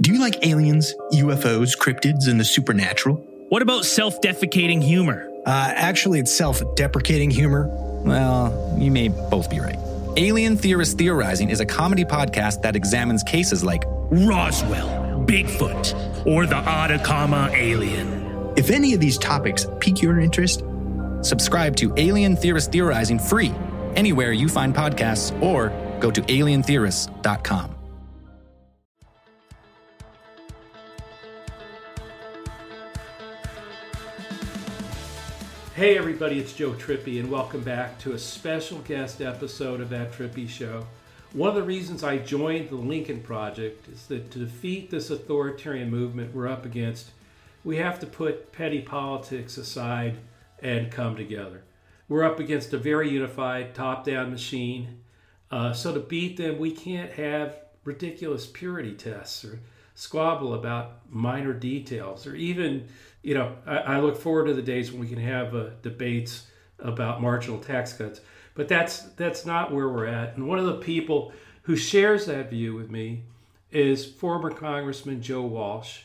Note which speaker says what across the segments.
Speaker 1: Do you like aliens, UFOs, cryptids, and the supernatural?
Speaker 2: What about self defecating humor?
Speaker 3: Uh, actually, it's self deprecating humor.
Speaker 4: Well, you may both be right. Alien Theorist Theorizing is a comedy podcast that examines cases like
Speaker 2: Roswell, Bigfoot, or the Atacama alien.
Speaker 1: If any of these topics pique your interest,
Speaker 4: subscribe to Alien Theorist Theorizing free anywhere you find podcasts or go to alientheorists.com.
Speaker 5: Hey everybody, it's Joe Trippi, and welcome back to a special guest episode of That Trippi Show. One of the reasons I joined the Lincoln Project is that to defeat this authoritarian movement we're up against, we have to put petty politics aside and come together. We're up against a very unified top down machine. Uh, so to beat them, we can't have ridiculous purity tests or squabble about minor details or even you know, I, I, look forward to the days when we can have uh, debates about marginal tax cuts. But that's that's not where we're at. And one of the people who shares that view with me is former Congressman Joe Walsh.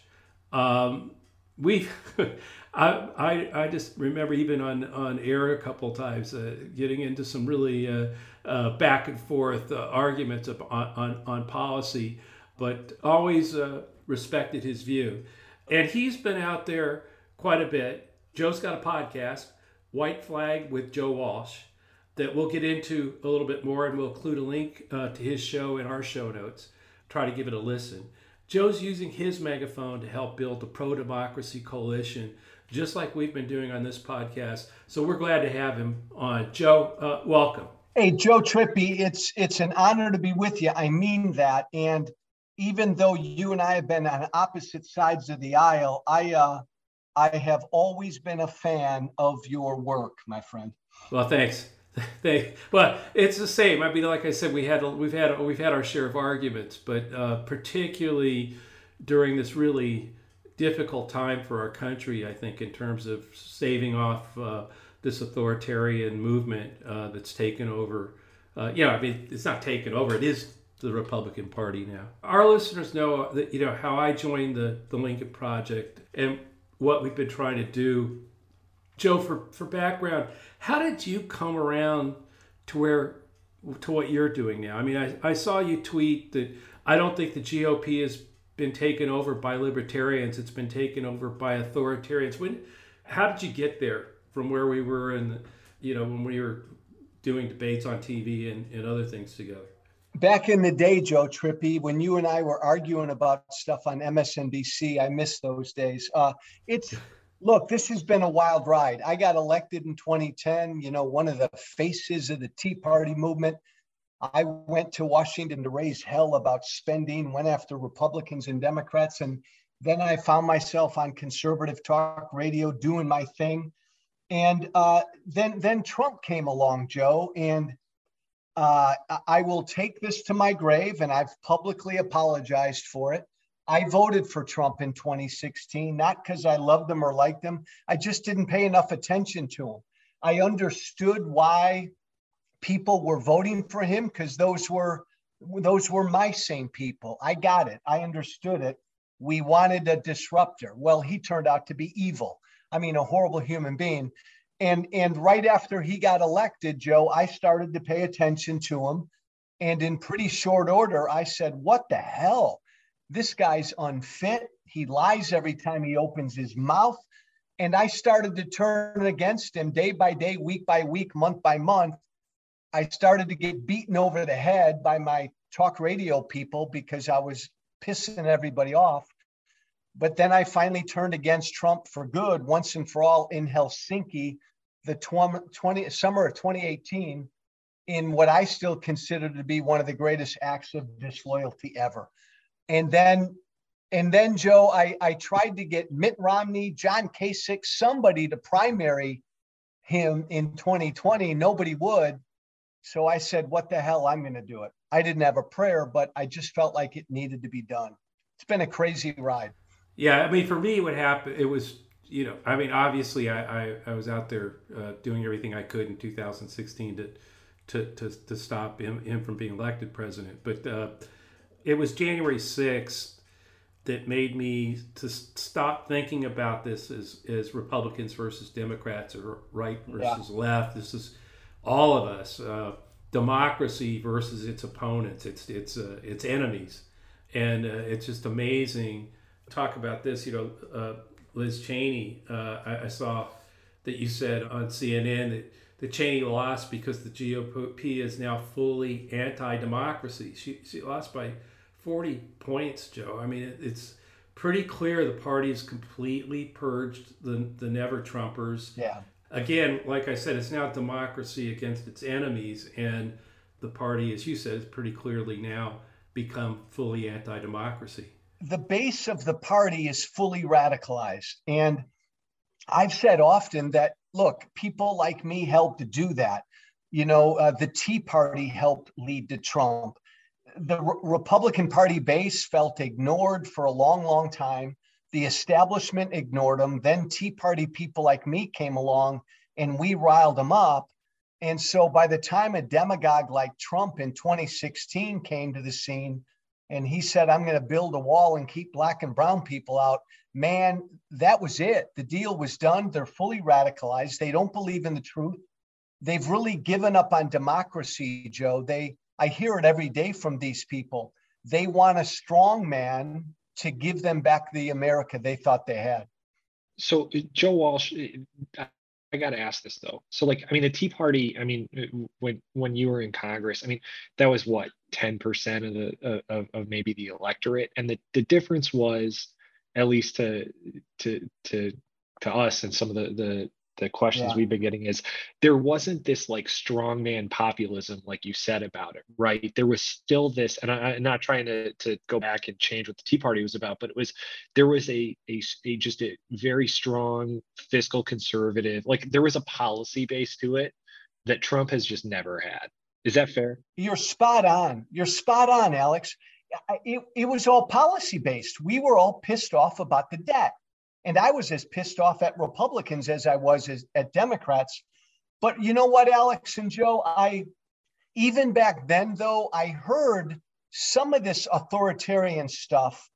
Speaker 5: Um, we, I, I, I just remember even on on air a couple times uh, getting into some really uh, uh back and forth uh, arguments on, on on policy, but always uh, respected his view. And he's been out there quite a bit. Joe's got a podcast, White Flag with Joe Walsh, that we'll get into a little bit more, and we'll include a link uh, to his show in our show notes. Try to give it a listen. Joe's using his megaphone to help build the pro democracy coalition, just like we've been doing on this podcast. So we're glad to have him on. Joe, uh, welcome.
Speaker 6: Hey, Joe Trippi, it's it's an honor to be with you. I mean that, and even though you and I have been on opposite sides of the aisle, I uh, I have always been a fan of your work, my friend.
Speaker 5: Well, thanks. Thank, but it's the same. I mean, like I said, we had we've had we've had our share of arguments, but uh, particularly during this really difficult time for our country, I think, in terms of saving off uh, this authoritarian movement uh, that's taken over. Uh, yeah, I mean, it's not taken over; it is the Republican Party now. Our listeners know that you know how I joined the the Lincoln Project and what we've been trying to do. Joe, for for background, how did you come around to where to what you're doing now? I mean, I, I saw you tweet that I don't think the GOP has been taken over by libertarians; it's been taken over by authoritarians. When how did you get there from where we were in, you know, when we were doing debates on TV and, and other things together?
Speaker 6: Back in the day, Joe Trippi, when you and I were arguing about stuff on MSNBC, I miss those days. Uh, it's look, this has been a wild ride. I got elected in 2010, you know, one of the faces of the Tea Party movement. I went to Washington to raise hell about spending, went after Republicans and Democrats. And then I found myself on conservative talk radio doing my thing. And uh, then, then Trump came along, Joe, and uh, I will take this to my grave, and I've publicly apologized for it. I voted for Trump in 2016, not because I loved him or liked him. I just didn't pay enough attention to him. I understood why people were voting for him because those were those were my same people. I got it. I understood it. We wanted a disruptor. Well, he turned out to be evil. I mean, a horrible human being and and right after he got elected joe i started to pay attention to him. And in pretty short order i said what the hell? This guy's unfit. He lies every time he opens his mouth. And i started to turn against him day by day week by week month by month. I started to get beaten over the head by my talk radio people because i was pissing everybody off but then I finally turned against Trump for good once and for all in Helsinki, the 20, summer of 2018, in what I still consider to be one of the greatest acts of disloyalty ever. And then, and then Joe, I, I tried to get Mitt Romney, John Kasich, somebody to primary him in 2020. Nobody would. So I said, what the hell? I'm going to do it. I didn't have a prayer, but I just felt like it needed to be done. It's been a crazy ride.
Speaker 5: Yeah, I mean, for me, what happened, it was, you know, I mean, obviously, I, I, I was out there uh, doing everything I could in 2016 to, to, to, to stop him, him from being elected president. But uh, it was January 6th. that made me to stop thinking about this as, as Republicans versus Democrats or right versus yeah. left. This is all of us. Uh, democracy versus its opponents, its its uh, its enemies, and uh, it's just amazing. Talk about this, you know, uh, Liz Cheney. Uh, I, I, saw that you said on CNN that, that Cheney lost because the GOP is now fully anti-democracy. She she lost by 40 points, Joe. I mean, it, it's pretty clear the party has completely purged the, the never Trumpers.
Speaker 6: Yeah.
Speaker 5: Again, like I said, it's now democracy against its enemies. And the party, as you said, has pretty clearly now become fully anti democracy.
Speaker 6: The base of the party is fully radicalized. And I've said often that, look, people like me helped do that. You know, uh, the Tea Party helped lead to Trump the Re- Republican Party base felt ignored for a long, long time. The establishment ignored them. Then Tea Party people like me came along and we riled them up. And so by the time a demagogue like Trump in 2016 came to the scene and he said, I'm going to build a wall and keep black and brown people out, man, that was it. The deal was done. They're fully radicalized. They don't believe in the truth. They've really given up on democracy, Joe. They I hear it every day from these people. They want a strong man to give them back the America they thought they had.
Speaker 7: So, Joe Walsh, I got to ask this though. So, like, I mean, the Tea Party. I mean, uh, when when you were in Congress, I mean, that was what ten percent of the of, of maybe the electorate, and the the difference was, at least to to to to us and some of the the the questions yeah. we've been getting is there wasn't this like strongman populism like you said about it right? There was still this and I, am not trying to, to go back and change what the tea party was about but it was there was a, a, a just a very strong fiscal conservative like there was a policy base to it that trump has just never had. Is that fair?
Speaker 6: You're spot on. You're spot on alex. It, it was all policy based we were all pissed off about the debt and I was as pissed off at Republicans as I was as, at Democrats. But you know what, Alex and Joe? I even back then, though, I heard some of this authoritarian stuff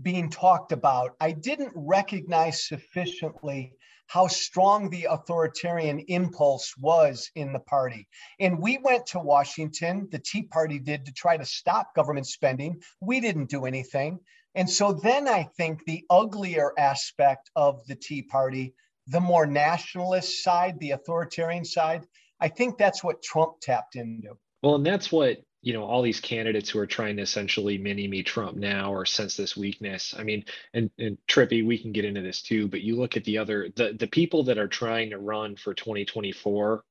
Speaker 6: being talked about. I didn't recognize sufficiently how strong the authoritarian impulse was in the party. And we went to Washington, the Tea Party did, to try to stop government spending. We didn't do anything. And so then I think the uglier aspect of the Tea Party, the more nationalist side, the authoritarian side, I think that's what Trump tapped into.
Speaker 7: Well, and that's what, you know, all these candidates who are trying to essentially mini me Trump now or sense this weakness. I mean, and, and Trippi, we can get into this too, but you look at the other, the, the people that are trying to run for 2024,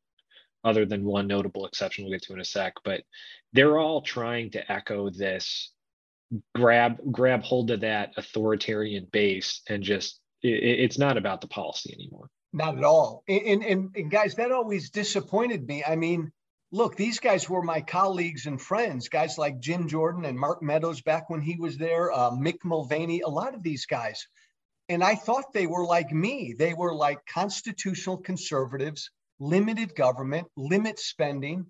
Speaker 7: other than one notable exception we'll get to in a sec, but they're all trying to echo this grab grab hold of that authoritarian base and just it, it's not about the policy anymore.
Speaker 6: Not at all. And, and and guys that always disappointed me. I mean look these guys were my colleagues and friends guys like jim jordan and mark meadows back when he was there uh, mick mulvaney a lot of these guys. And i thought they were like me. They were like constitutional conservatives limited government limit spending.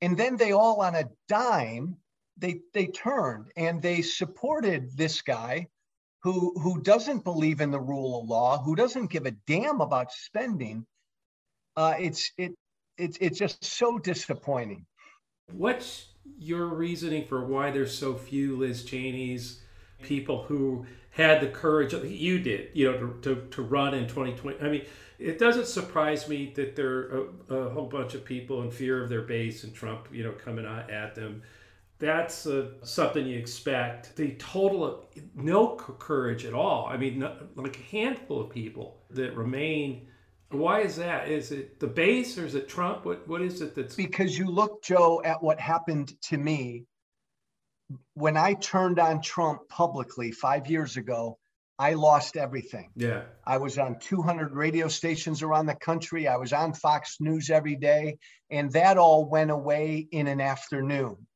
Speaker 6: And then they all on a dime they they turned and they supported this guy who who doesn't believe in the rule of law, who doesn't give a damn about spending. Uh, it's it it's it's just so disappointing.
Speaker 5: What's your reasoning for why there's so few Liz Cheney's people who had the courage you did, you know, to, to, to run in 2020? I mean, it doesn't surprise me that there are a, a, whole bunch of people in fear of their base and Trump, you know, coming at them that's uh, something you expect. The total no courage at all. I mean, like a handful of people that remain. Why is that? Is it the base or is it Trump? What what is it that's
Speaker 6: because you look, Joe, at what happened to me when I turned on Trump publicly five years ago. I lost everything.
Speaker 5: Yeah.
Speaker 6: I was on 200 radio stations around the country. I was on Fox News every day. And that all went away in an afternoon.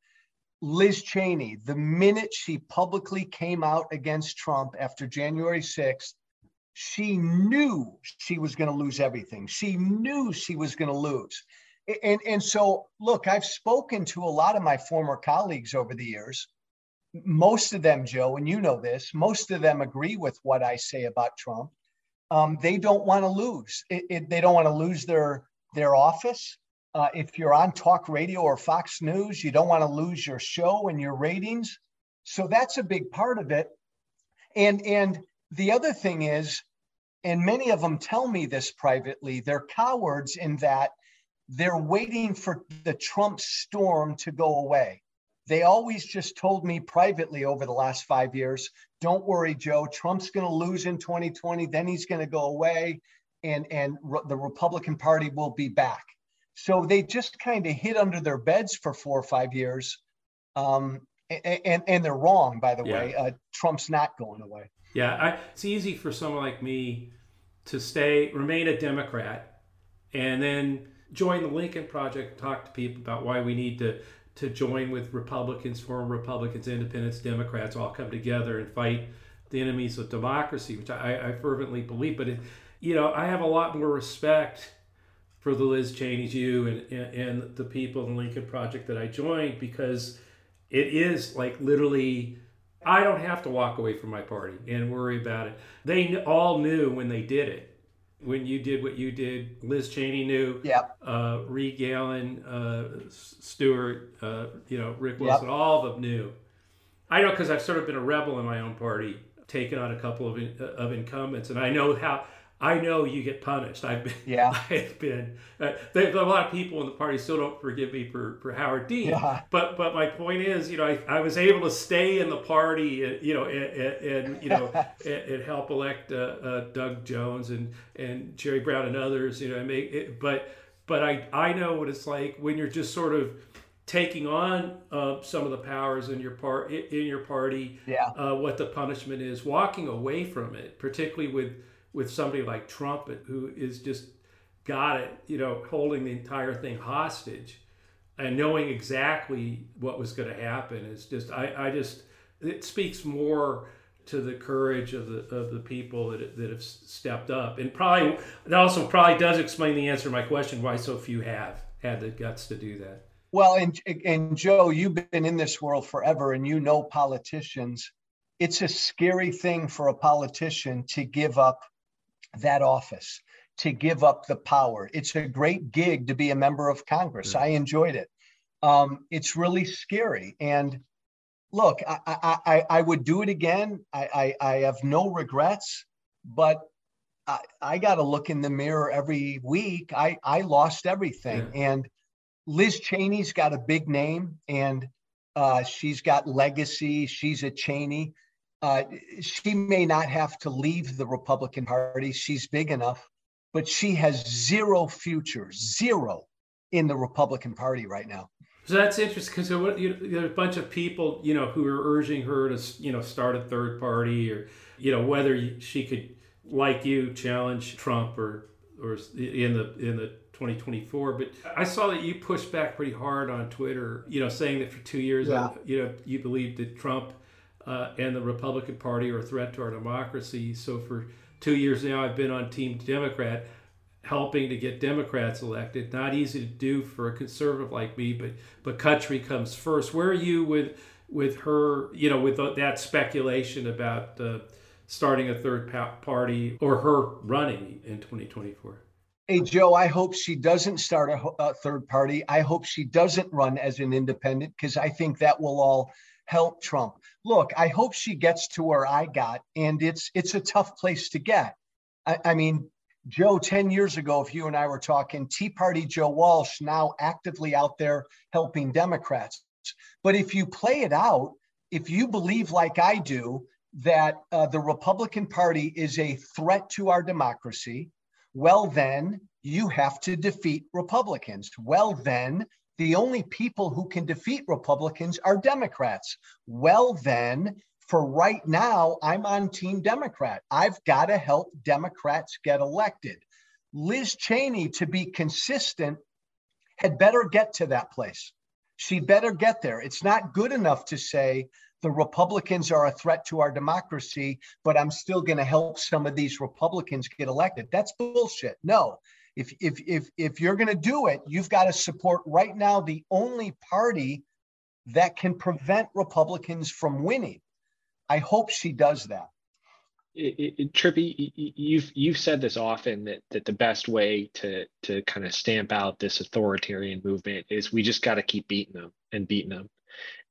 Speaker 6: Liz Cheney, the minute she publicly came out against Trump after January 6th, she knew she was going to lose everything. She knew she was going to lose. And, and so, look, I've spoken to a lot of my former colleagues over the years, most of them, Joe, and you know this, most of them agree with what I say about Trump. Um, they don't want to lose. It, it, they don't want to lose their their office. Uh, if you're on talk radio or Fox News, you don't want to lose your show and your ratings. So that's a big part of it. And and the other thing is, and many of them tell me this privately, they're cowards in that they're waiting for the Trump storm to go away. They always just told me privately over the last five years, don't worry, Joe, Trump's going to lose in 2020, then he's going to go away and, and re- the Republican Party will be back. So they just kind of hid under their beds for four or five years. Um, and, and, and they're wrong, by the
Speaker 5: Yeah.
Speaker 6: way. Uh, Trump's not going away.
Speaker 5: Yeah, I, it's easy for someone like me to stay, remain a Democrat, and then join the Lincoln Project, talk to people about why we need to to join with Republicans, former Republicans, Independents, Democrats, all come together and fight the enemies of democracy, which I, I fervently believe. But it, you know, I have a lot more respect for the Liz Cheney's, you, and, and and the people in the Lincoln Project that I joined because it is like literally I don't have to walk away from my party and worry about it. They all knew when they did it. When you did what you did, Liz Cheney knew.
Speaker 6: Yeah.
Speaker 5: Uh, Reed Galen, uh, Stuart, uh, you know, Rick
Speaker 6: Yep.
Speaker 5: Wilson, all of them knew. I know because I've sort of been a rebel in my own party, taken on a couple of in, of incumbents, and I know how. I know you get punished. I've been.
Speaker 6: Yeah.
Speaker 5: I've been. Uh, there, there a lot of people in the party still don't forgive me for, for Howard Dean.
Speaker 6: Yeah.
Speaker 5: But but my point is, you know, I, I was able to stay in the party, uh, you know, and, and, and you know, and, and help elect uh, uh, Doug Jones and and Jerry Brown and others, you know, and make it. But but I I know what it's like when you're just sort of taking on uh, some of the powers in your part in your party.
Speaker 6: Yeah.
Speaker 5: Uh, what the punishment is, walking away from it, particularly with with somebody like Trump, who is just got it, you know, holding the entire thing hostage and knowing exactly what was going to happen. Is just I, I just it speaks more to the courage of the of the people that that have stepped up. And probably it also probably does explain the answer to my question why so few have had the guts to do that.
Speaker 6: Well, and and Joe, you've been in this world forever, and you know politicians. It's a scary thing for a politician to give up that office, to give up the power. It's a great gig to be a member of Congress. I enjoyed it. Um, it's really scary. And look, I, I, I, I would do it again. I, I, I have no regrets, but I, I got to look in the mirror every week. I, I lost everything. And Liz Cheney's got a big name and uh, she's got legacy. She's a Cheney. Uh, she may not have to leave the Republican Party. She's big enough, but she has zero future, zero in the Republican Party right now.
Speaker 5: So that's interesting because there you know, there are a bunch of people, you know, who are urging her to, you know, start a third party or, you know, whether she could, like you, challenge Trump or or in the in the 2024. But I saw that you pushed back pretty hard on Twitter, you know, saying that for two years,
Speaker 6: Yeah.
Speaker 5: you know, you believed that Trump uh, and the Republican Party are a threat to our democracy. So for two years now, I've been on Team Democrat helping to get Democrats elected. Not easy to do for a conservative like me, but but country comes first. Where are you with with her? You know, with that speculation about uh, starting a third party or her running in 2024.
Speaker 6: Hey, Joe, I hope she doesn't start a, a third party. I hope she doesn't run as an independent because I think that will all help Trump. Look, I hope she gets to where I got, and it's it's a tough place to get. I, I mean, Joe, 10 years ago, if you and I were talking, Tea Party Joe Walsh now actively out there helping Democrats. But if you play it out, if you believe like I do that uh, the Republican Party is a threat to our democracy, well, then you have to defeat Republicans. Well, then the only people who can defeat Republicans are Democrats. Well, then for right now, I'm on Team Democrat. I've got to help Democrats get elected. Liz Cheney, to be consistent, had better get to that place. She better get there. It's not good enough to say the Republicans are a threat to our democracy, but I'm still going to help some of these Republicans get elected. That's bullshit. No. If if if if you're going to do it, you've got to support right now the only party that can prevent Republicans from winning. I hope she does that.
Speaker 7: It, it, Trippi, you've you've said this often that that the best way to to kind of stamp out this authoritarian movement is we just got to keep beating them and beating them.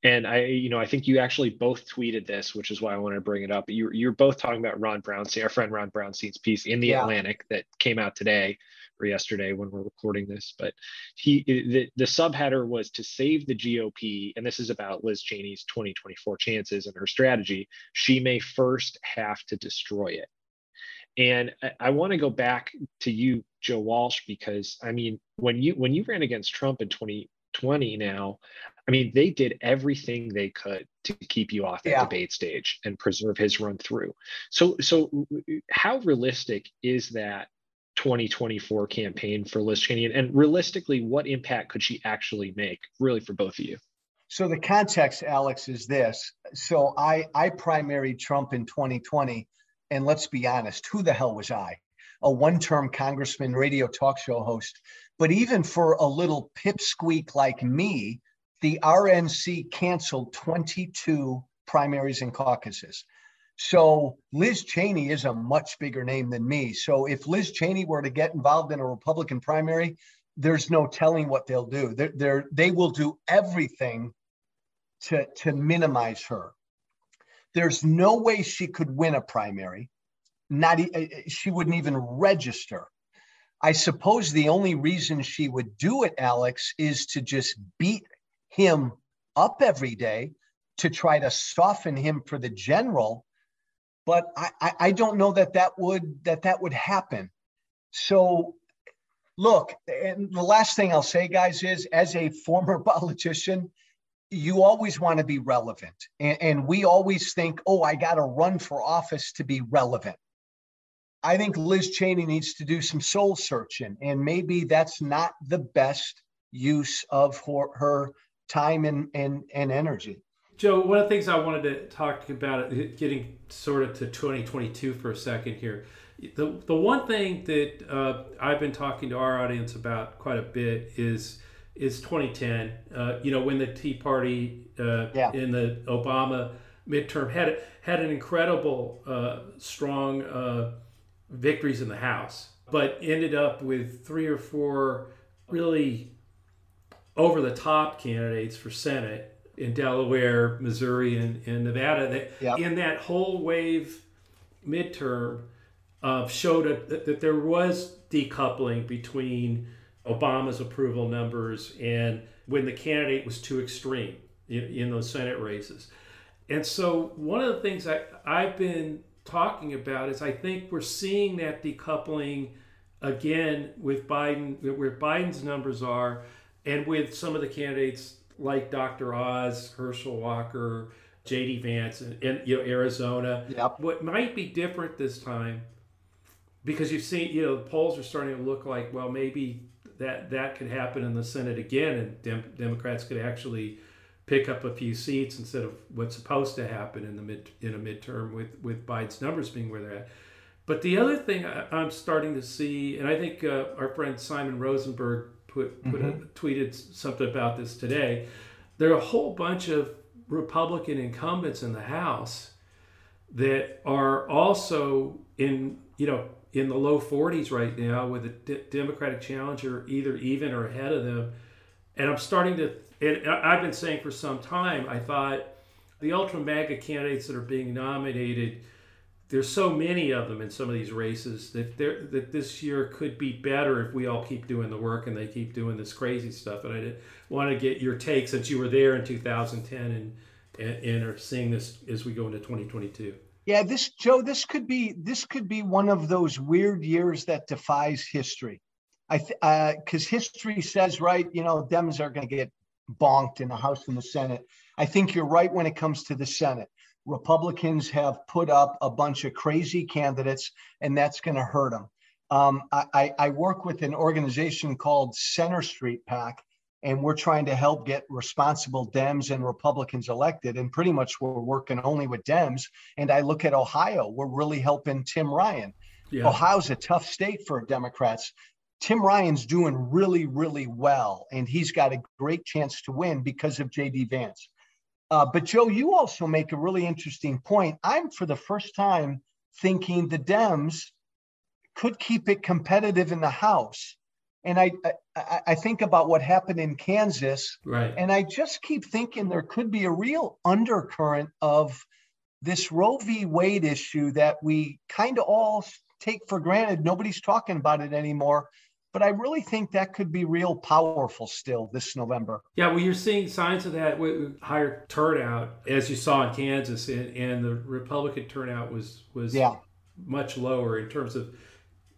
Speaker 7: And I, you know, I think you actually both tweeted this, which is why I wanted to bring it up. You, you're both talking about Ron Brownstein, our friend Ron Brownstein's piece in the yeah. Atlantic that came out today or yesterday when we're recording this. But he, the, the subheader was to save the GOP, and this is about Liz Cheney's 2024 chances and her strategy. She may first have to destroy it. And I, I want to go back to you, Joe Walsh, because I mean, when you when you ran against Trump in 2020 now, I mean, they did everything they could to keep you off the yeah. debate stage and preserve his run through. So, so how realistic is that 2024 campaign for Liz Cheney? And realistically, what impact could she actually make, really, for both of you?
Speaker 6: So the context, Alex, is this. So I I primaried Trump in 2020, and let's be honest, who the hell was I? A one-term congressman, radio talk show host. But even for a little pipsqueak like me, the RNC canceled 22 primaries and caucuses. So Liz Cheney is a much bigger name than me. So if Liz Cheney were to get involved in a Republican primary, there's no telling what they'll do. They're, they're, they will do everything to, to minimize her. There's no way she could win a primary. Not she wouldn't even register. I suppose the only reason she would do it, Alex, is to just beat him up every day to try to soften him for the general but I, I don't know that that would that that would happen so look and the last thing i'll say guys is as a former politician you always want to be relevant and, and we always think oh i got to run for office to be relevant i think liz cheney needs to do some soul searching and maybe that's not the best use of her, her time and, and, and energy.
Speaker 5: Joe, one of the things I wanted to talk about, getting sort of to 2022 for a second here. The, the one thing that uh, I've been talking to our audience about quite a bit is is 2010. Uh, you know, when the Tea Party uh, yeah. in the Obama midterm had had an incredible, uh, strong uh, victories in the House, but ended up with three or four really over the top candidates for Senate in Delaware, Missouri, and, and Nevada. That yep. in that whole wave midterm uh, showed a, that, that there was decoupling between Obama's approval numbers and when the candidate was too extreme in, in those Senate races. And so one of the things I, I've been talking about is I think we're seeing that decoupling again with Biden, where Biden's numbers are and with some of the candidates like Dr. Oz, Herschel Walker, J.D. Vance, and, and you know Arizona.
Speaker 6: Yep.
Speaker 5: What might be different this time, because you've seen you know the polls are starting to look like well maybe that that could happen in the Senate again, and Dem- Democrats could actually pick up a few seats instead of what's supposed to happen in the mid in a midterm with with Biden's numbers being where they're at. But the other thing I, am starting to see, and I think uh, our friend Simon Rosenberg put, put mm-hmm. a, tweeted something about this today. There are a whole bunch of Republican incumbents in the House that are also in you know in the low 40s right now with a D- Democratic challenger either even or ahead of them. And I'm starting to, and I've been saying for some time, I thought the ultra MAGA candidates that are being nominated there's so many of them in some of these races that there that this year could be better if we all keep doing the work and they keep doing this crazy stuff. And I want to get your take since you were there in 2010 and and, and are seeing this as we go into 2022.
Speaker 6: Yeah, this Joe, this could be this could be one of those weird years that defies history. I because uh, history says right, you know, Dems are going to get bonked in the House and the Senate. I think you're right when it comes to the Senate. Republicans have put up a bunch of crazy candidates, and that's going to hurt them. Um, I, I, work with an organization called Center Street PAC, and we're trying to help get responsible Dems and Republicans elected. And pretty much we're working only with Dems. And I look at Ohio, we're really helping Tim Ryan. Yeah. Ohio's a tough state for Democrats. Tim Ryan's doing really, really well, and he's got a great chance to win because of JD Vance. Uh, but Joe, you also make a really interesting point. I'm for the first time thinking the Dems could keep it competitive in the House. And I, I, I think about what happened in Kansas,
Speaker 5: right?
Speaker 6: And I just keep thinking there could be a real undercurrent of this Roe v. Wade issue that we kind of all take for granted. Nobody's talking about it anymore but I really think that could be real powerful still this November.
Speaker 5: Yeah, well, you're seeing signs of that with higher turnout, as you saw in Kansas, and, and the Republican turnout was was
Speaker 6: yeah.
Speaker 5: much lower in terms of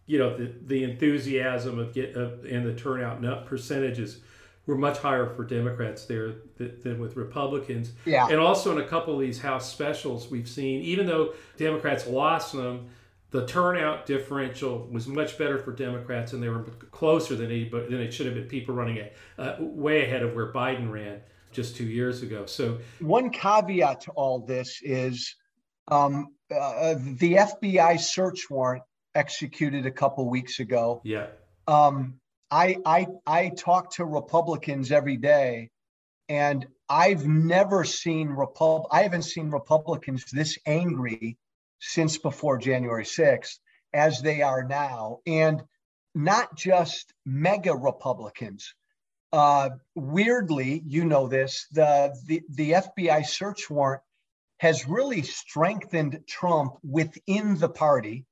Speaker 5: you know the the enthusiasm of get of, and the turnout percentages were much higher for Democrats there than, than with Republicans.
Speaker 6: Yeah,
Speaker 5: and also in a couple of these House specials, we've seen even though Democrats lost them the turnout differential was much better for Democrats, and they were closer than anybody than it should have been. People running it uh, way ahead of where Biden ran just two years ago. So
Speaker 6: one caveat to all this is um, uh, the FBI search warrant executed a couple weeks ago.
Speaker 5: Yeah.
Speaker 6: Um, I I I talk to Republicans every day, and I've never seen Repub. I haven't seen Republicans this angry since before January 6th, as they are now, and not just MAGA Republicans. Uh, weirdly, you know this, the, the, the FBI search warrant has really strengthened Trump within the party.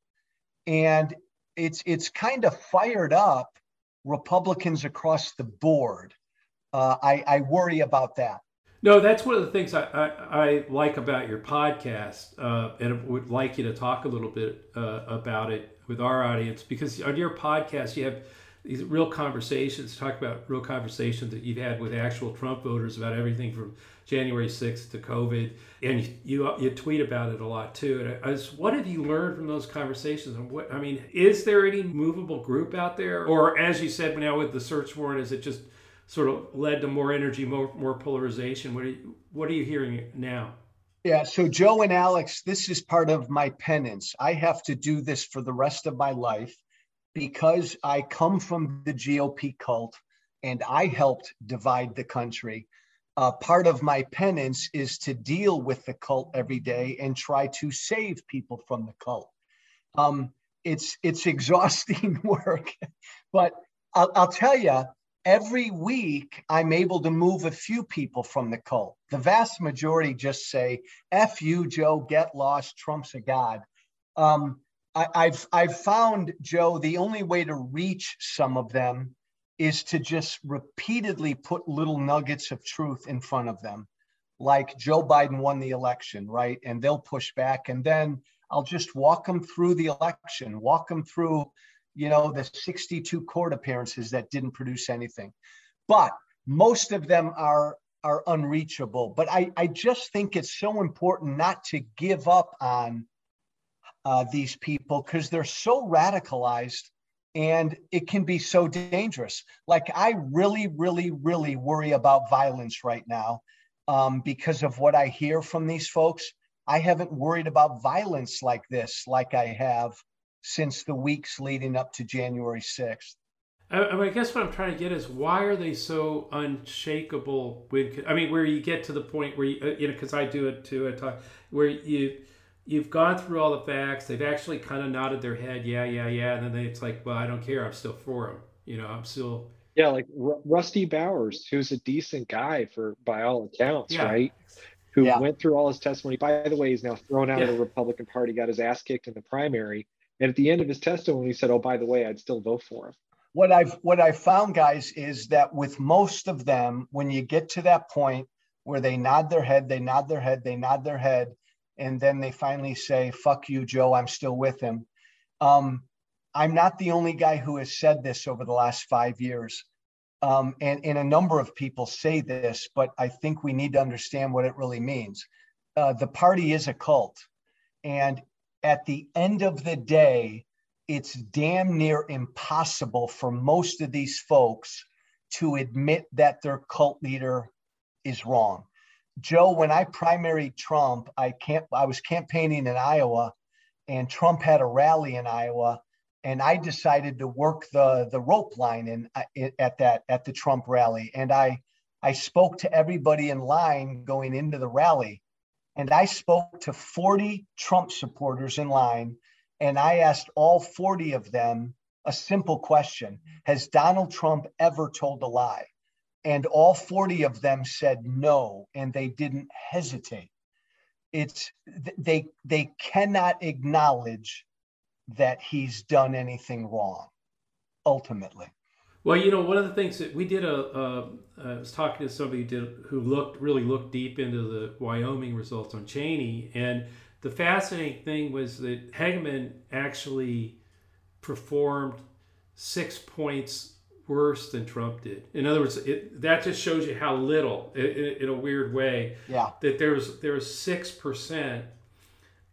Speaker 6: And it's it's kind of fired up Republicans across the board. Uh, I, I worry about that.
Speaker 5: No, that's one of the things I, I, I like about your podcast, uh, and would like you to talk a little bit uh, about it with our audience because on your podcast you have these real conversations, talk about real conversations that you've had with actual Trump voters about everything from January 6th to COVID, and you you, you tweet about it a lot too. And was, what have you learned from those conversations? And what I mean, is there any movable group out there, or as you said now with the search warrant, is it just sort of led to more energy, more more polarization. What are you, what are you hearing now?
Speaker 6: Yeah, so Joe and Alex, this is part of my penance. I have to do this for the rest of my life because I come from the GOP cult and I helped divide the country. Uh, part of my penance is to deal with the cult every day and try to save people from the cult. Um, it's it's exhausting work, but I'll, I'll tell you, every week I'm able to move a few people from the cult. The vast majority just say, F you, Joe, get lost, Trump's a god. Um, I, have I've found, Joe, the only way to reach some of them is to just repeatedly put little nuggets of truth in front of them. Like Joe Biden won the election, right? And they'll push back. And then I'll just walk them through the election, walk them through you know, the 62 court appearances that didn't produce anything. But most of them are are unreachable. But I, I just think it's so important not to give up on uh, these people because they're so radicalized and it can be so dangerous. Like I really, really, really worry about violence right now um, because of what I hear from these folks. I haven't worried about violence like this, like I have since the weeks leading up to January 6th.
Speaker 5: I, I guess what I'm trying to get is why are they so unshakable? When I mean, where you get to the point where you, uh, you know, because I do it too. I talk where you you've gone through all the facts. They've actually kind of nodded their head, yeah, yeah, yeah, and then they, it's like, well, I don't care. I'm still for them. You know, I'm still.
Speaker 7: Yeah, like R- Rusty Bowers, who's a decent guy for by all accounts, yeah. right? Who yeah. went through all his testimony. By the way, he's now thrown out yeah. of the Republican Party, got his ass kicked in the primary and at the end of his testimony, he said, "Oh, by the way, I'd still vote for him."
Speaker 6: What I've what I found, guys, is that with most of them, when you get to that point where they nod their head, they nod their head, they nod their head, and then they finally say, "Fuck you, Joe. I'm still with him." Um, I'm not the only guy who has said this over the last five years. Um, and, and a number of people say this, but I think we need to understand what it really means. Uh, the party is a cult. And at the end of the day, it's damn near impossible for most of these folks to admit that their cult leader is wrong. Joe, when I primaried Trump, I can't I was campaigning in Iowa and Trump had a rally in Iowa and I decided to work the the rope line in, uh, in at that at the Trump rally, and I I spoke to everybody in line going into the rally, and I spoke to 40 Trump supporters in line, and I asked all 40 of them a simple question: Has Donald Trump ever told a lie? And all 40 of them said no, and they didn't hesitate. It's they they cannot acknowledge that he's done anything wrong ultimately
Speaker 5: well you know one of the things that we did a uh, I was talking to somebody who, did, who looked really looked deep into the wyoming results on cheney and the fascinating thing was that Hageman actually performed six points worse than Trump did. In other words, it, that just shows you how little, in, in a weird way,
Speaker 6: yeah.
Speaker 5: that there's there's six percent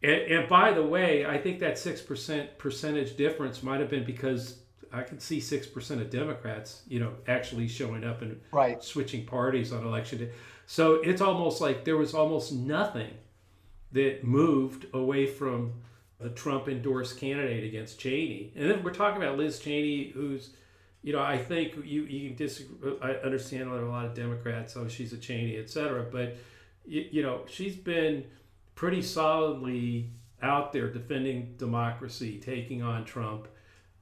Speaker 5: and, and by the way, I think that six percent percentage difference might have been because I could see six percent of Democrats, you know, actually showing up and
Speaker 6: right.
Speaker 5: switching parties on election day. So it's almost like there was almost nothing that moved away from a Trump endorsed candidate against Cheney. And then we're talking about Liz Cheney, who's, you know, I think you you can disagree. I understand a lot of Democrats, oh, she's a Cheney, et cetera, but you, you know, she's been pretty solidly out there defending democracy, taking on Trump.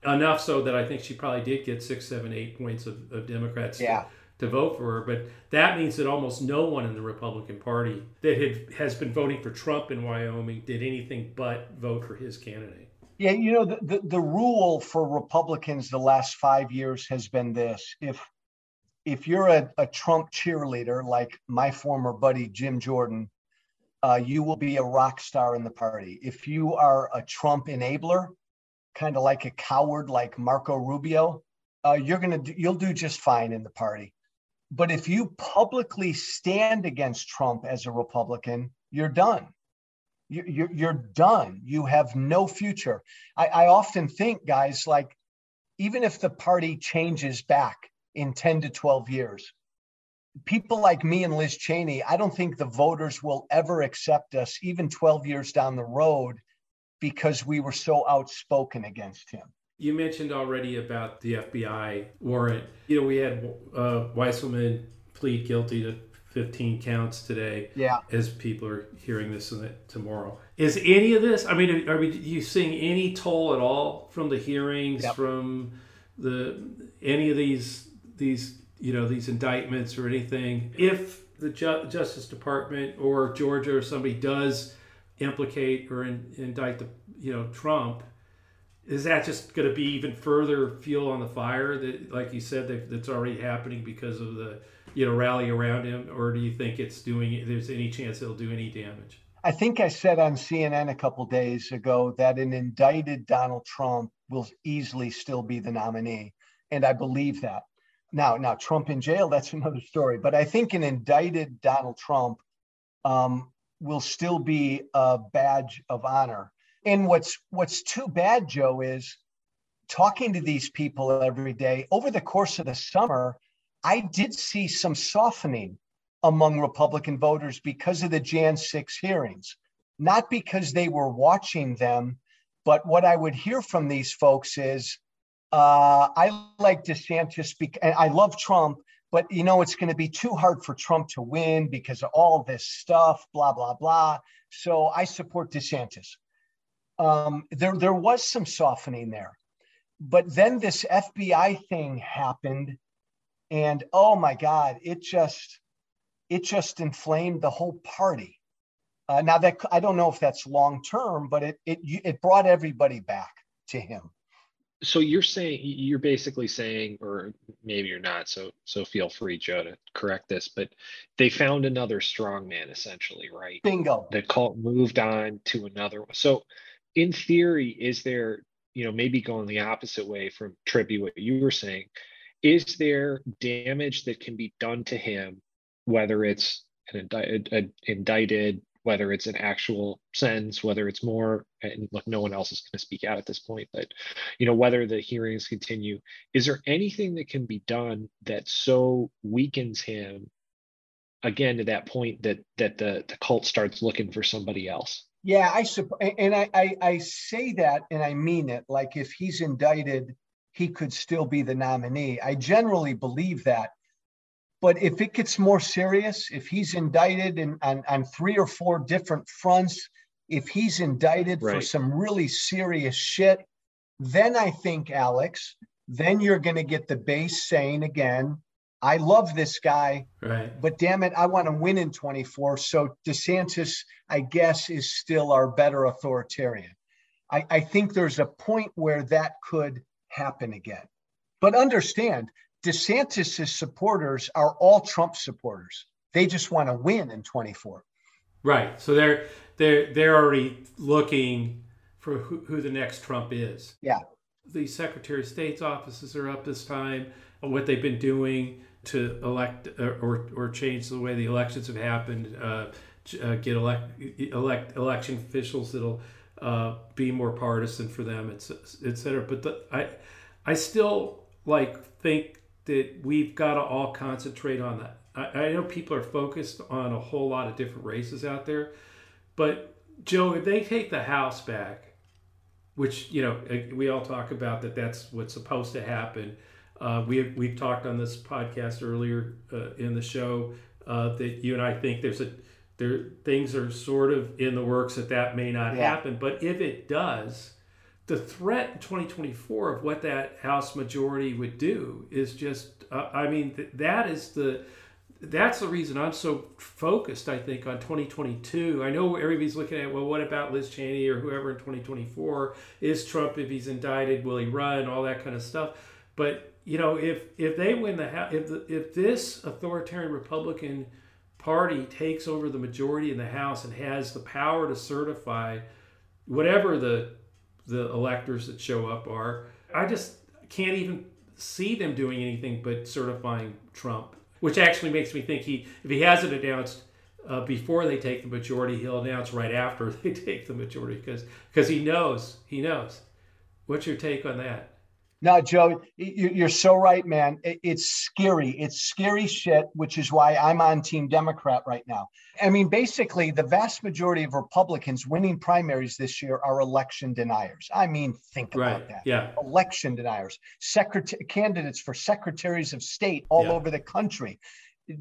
Speaker 5: Enough so that I think she probably did get six, seven, eight points of, of Democrats
Speaker 6: yeah.
Speaker 5: to, to vote for her. But that means that almost no one in the Republican Party that had, has been voting for Trump in Wyoming did anything but vote for his candidate.
Speaker 6: Yeah, you know, the, the, the rule for Republicans the last five years has been this. If if you're a, a Trump cheerleader like my former buddy Jim Jordan, uh, you will be a rock star in the party. If you are a Trump enabler, kind of like a coward like Marco Rubio, uh, you're gonna do, you'll do just fine in the party. But if you publicly stand against Trump as a Republican, you're done. You're, you're done. You have no future. I, I often think, guys, like even if the party changes back in 10 to 12 years, people like me and Liz Cheney, I don't think the voters will ever accept us, even 12 years down the road, because we were so outspoken against him.
Speaker 5: You mentioned already about the FBI warrant. You know, we had uh, Weisselberg plead guilty to 15 counts today.
Speaker 6: Yeah.
Speaker 5: As people are hearing this tomorrow. Is any of this, I mean, are we, you seeing any toll at all from the hearings, yep. from the any of these these you know these indictments or anything if the Ju- justice department or georgia or somebody does implicate or in, indict the you know trump is that just going to be even further fuel on the fire that like you said that, that's already happening because of the you know rally around him or do you think it's doing there's any chance it'll do any damage
Speaker 6: i think i said on cnn a couple days ago that an indicted donald trump will easily still be the nominee and i believe that now, now Trump in jail, that's another story. But I think an indicted Donald Trump um, will still be a badge of honor. And what's what's too bad, Joe, is talking to these people every day over the course of the summer. I did see some softening among Republican voters because of the Jan 6 hearings, not because they were watching them, but what I would hear from these folks is uh, I like DeSantis and I love Trump, but you know it's going to be too hard for Trump to win because of all this stuff, blah blah blah. So I support DeSantis. Um, there there was some softening there, but then this FBI thing happened, and oh my God, it just it just inflamed the whole party. Uh, now that I don't know if that's long term, but it it it brought everybody back to him
Speaker 7: so you're saying you're basically saying or maybe you're not so so feel free joe to correct this but they found another strong man essentially right?
Speaker 6: Bingo.
Speaker 7: The cult moved on to another one. So in theory is there you know maybe going the opposite way from trippi what you were saying is there damage that can be done to him whether it's an indicted, an indicted whether it's an actual sentence, whether it's more, and look, no one else is going to speak out at this point, but you know, whether the hearings continue, is there anything that can be done that so weakens him again to that point that that the, the cult starts looking for somebody else?
Speaker 6: Yeah, I suppose, and I, I I say that, and I mean it. Like if he's indicted, he could still be the nominee. I generally believe that. But if it gets more serious, if he's indicted in, on, on three or four different fronts, if he's indicted for some really serious shit, then I think, Alex, then you're going to get the base saying again, I love this guy,
Speaker 5: Right.
Speaker 6: but damn it, I want to win in 24. So DeSantis, I guess, is still our better authoritarian. I, I think there's a point where that could happen again. But understand, DeSantis' supporters are all Trump supporters. They just want to win in 24.
Speaker 5: Right. So they're they're they're already looking for who, who the next Trump is.
Speaker 6: Yeah.
Speaker 5: The Secretary of State's offices are up this time. What they've been doing to elect or or change the way the elections have happened, uh, uh, get elect elect election officials that'll uh, be more partisan for them, et, et cetera. But the, I I still like think that we've got to all concentrate on that. I, I know people are focused on a whole lot of different races out there, but Joe, if they take the House back, which you know eh, we all talk about that that's what's supposed to happen. Uh, we we've talked on this podcast earlier uh, in the show uh, that you and I think there's a there things are sort of in the works that that may not
Speaker 6: Yeah.
Speaker 5: happen. But if it does, the threat in 2024 of what that House majority would do is just, uh, I mean, th- that is the, that's the reason I'm so focused, I think, on 2022. I know everybody's looking at, well, what about Liz Cheney or whoever in 2024? Is Trump, if he's indicted, will he run? All that kind of stuff. But, you know, if, if they win the House, if, if this authoritarian Republican party takes over the majority in the House and has the power to certify whatever the the electors that show up are. I just can't even see them doing anything but certifying Trump, which actually makes me think he, if he hasn't announced uh, before they take the majority, he'll announce right after they take the majority because because he knows he knows. What's your take on that?
Speaker 6: No, Joe, you- you're so right, man. It's scary. It's scary shit, which is why I'm on Team Democrat right now. I mean, basically, the vast majority of Republicans winning primaries this year are election deniers. I mean, think about that.
Speaker 5: Yeah.
Speaker 6: Election deniers, secretary candidates for secretaries of state all
Speaker 5: Yeah.
Speaker 6: over the country.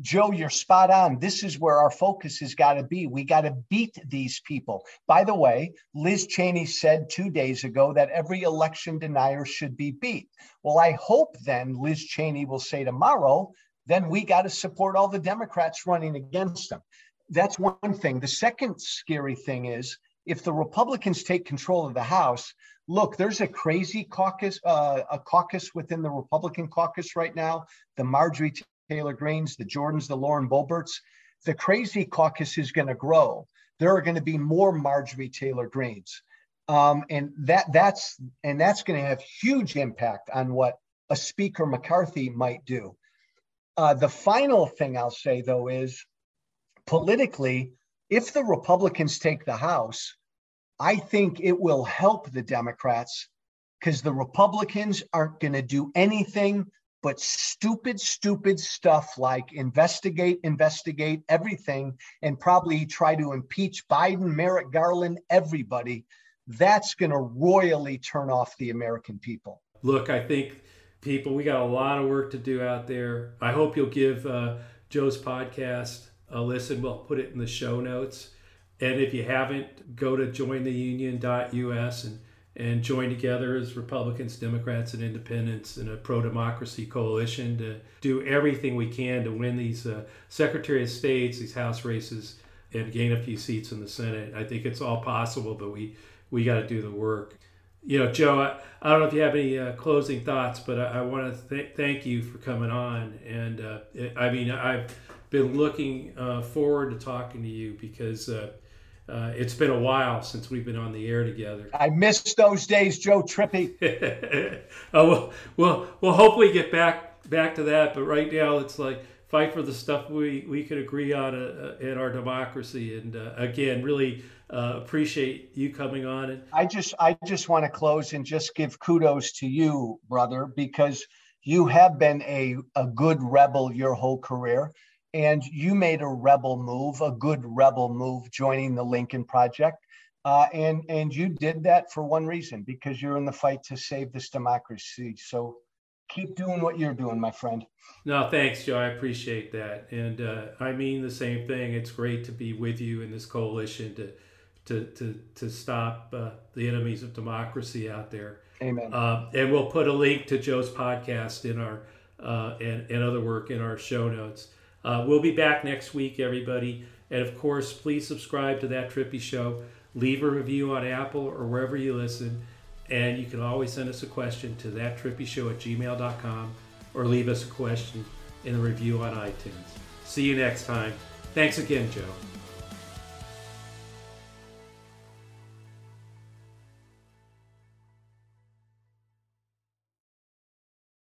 Speaker 6: Joe, you're spot on. This is where our focus has got to be. We got to beat these people. By the way, Liz Cheney said two days ago that every election denier should be beat. Well, I hope then Liz Cheney will say tomorrow, then we got to support all the Democrats running against them. That's one thing. The second scary thing is if the Republicans take control of the House, look, there's a crazy caucus, uh, a caucus within the Republican caucus right now, the Marjorie Taylor Greens, the Jordans, the Lauren Boeberts, The crazy caucus is going to grow. There are going to be more Marjorie Taylor Greens. Um, and that that's and that's going to have huge impact on what a Speaker McCarthy might do. Uh, the final thing I'll say though is politically, if the Republicans take the House, I think it will help the Democrats because the Republicans aren't going to do anything but stupid, stupid stuff like investigate, investigate everything, and probably try to impeach Biden, Merrick Garland, everybody. That's going to royally turn off the American people.
Speaker 5: Look, I think people, we got a lot of work to do out there. I hope you'll give uh, Joe's podcast a listen. We'll put it in the show notes. And if you haven't, go to jointheunion.us and, and join together as Republicans, Democrats, and Independents in a pro democracy coalition to do everything we can to win these uh, Secretary of States, these House races, and gain a few seats in the Senate. I think it's all possible, but we, we got to do the work you know, Joe, I, I don't know if you have any uh, closing thoughts, but I, I want to th- thank you for coming on. And uh, I mean, I've been looking uh, forward to talking to you because uh, it's been a while since we've been on the air together.
Speaker 6: I miss those days, Joe Trippi.
Speaker 5: oh, well, well, we'll hopefully get back back to that. But right now, it's like fight for the stuff we, we could agree on uh, uh, in our democracy. And uh, again, really uh, appreciate you coming on. And
Speaker 6: I just I just want to close and just give kudos to you, brother, because you have been a, a good rebel your whole career. And you made a rebel move, a good rebel move, joining the Lincoln Project. Uh, and and you did that for one reason because you're in the fight to save this democracy. So keep doing what you're doing, my friend.
Speaker 5: No, thanks, Joe. I appreciate that, and uh, I mean the same thing. It's great to be with you in this coalition to to to to stop uh, the enemies of democracy out there.
Speaker 6: Amen.
Speaker 5: Uh, and we'll put a link to Joe's podcast in our uh, and and other work in our show notes. Uh, we'll be back next week, everybody. And of course, please subscribe to That Trippi Show. Leave a review on Apple or wherever you listen. And you can always send us a question to thattrippishow at gmail.com or leave us a question in the review on iTunes. See you next time. Thanks again, Joe.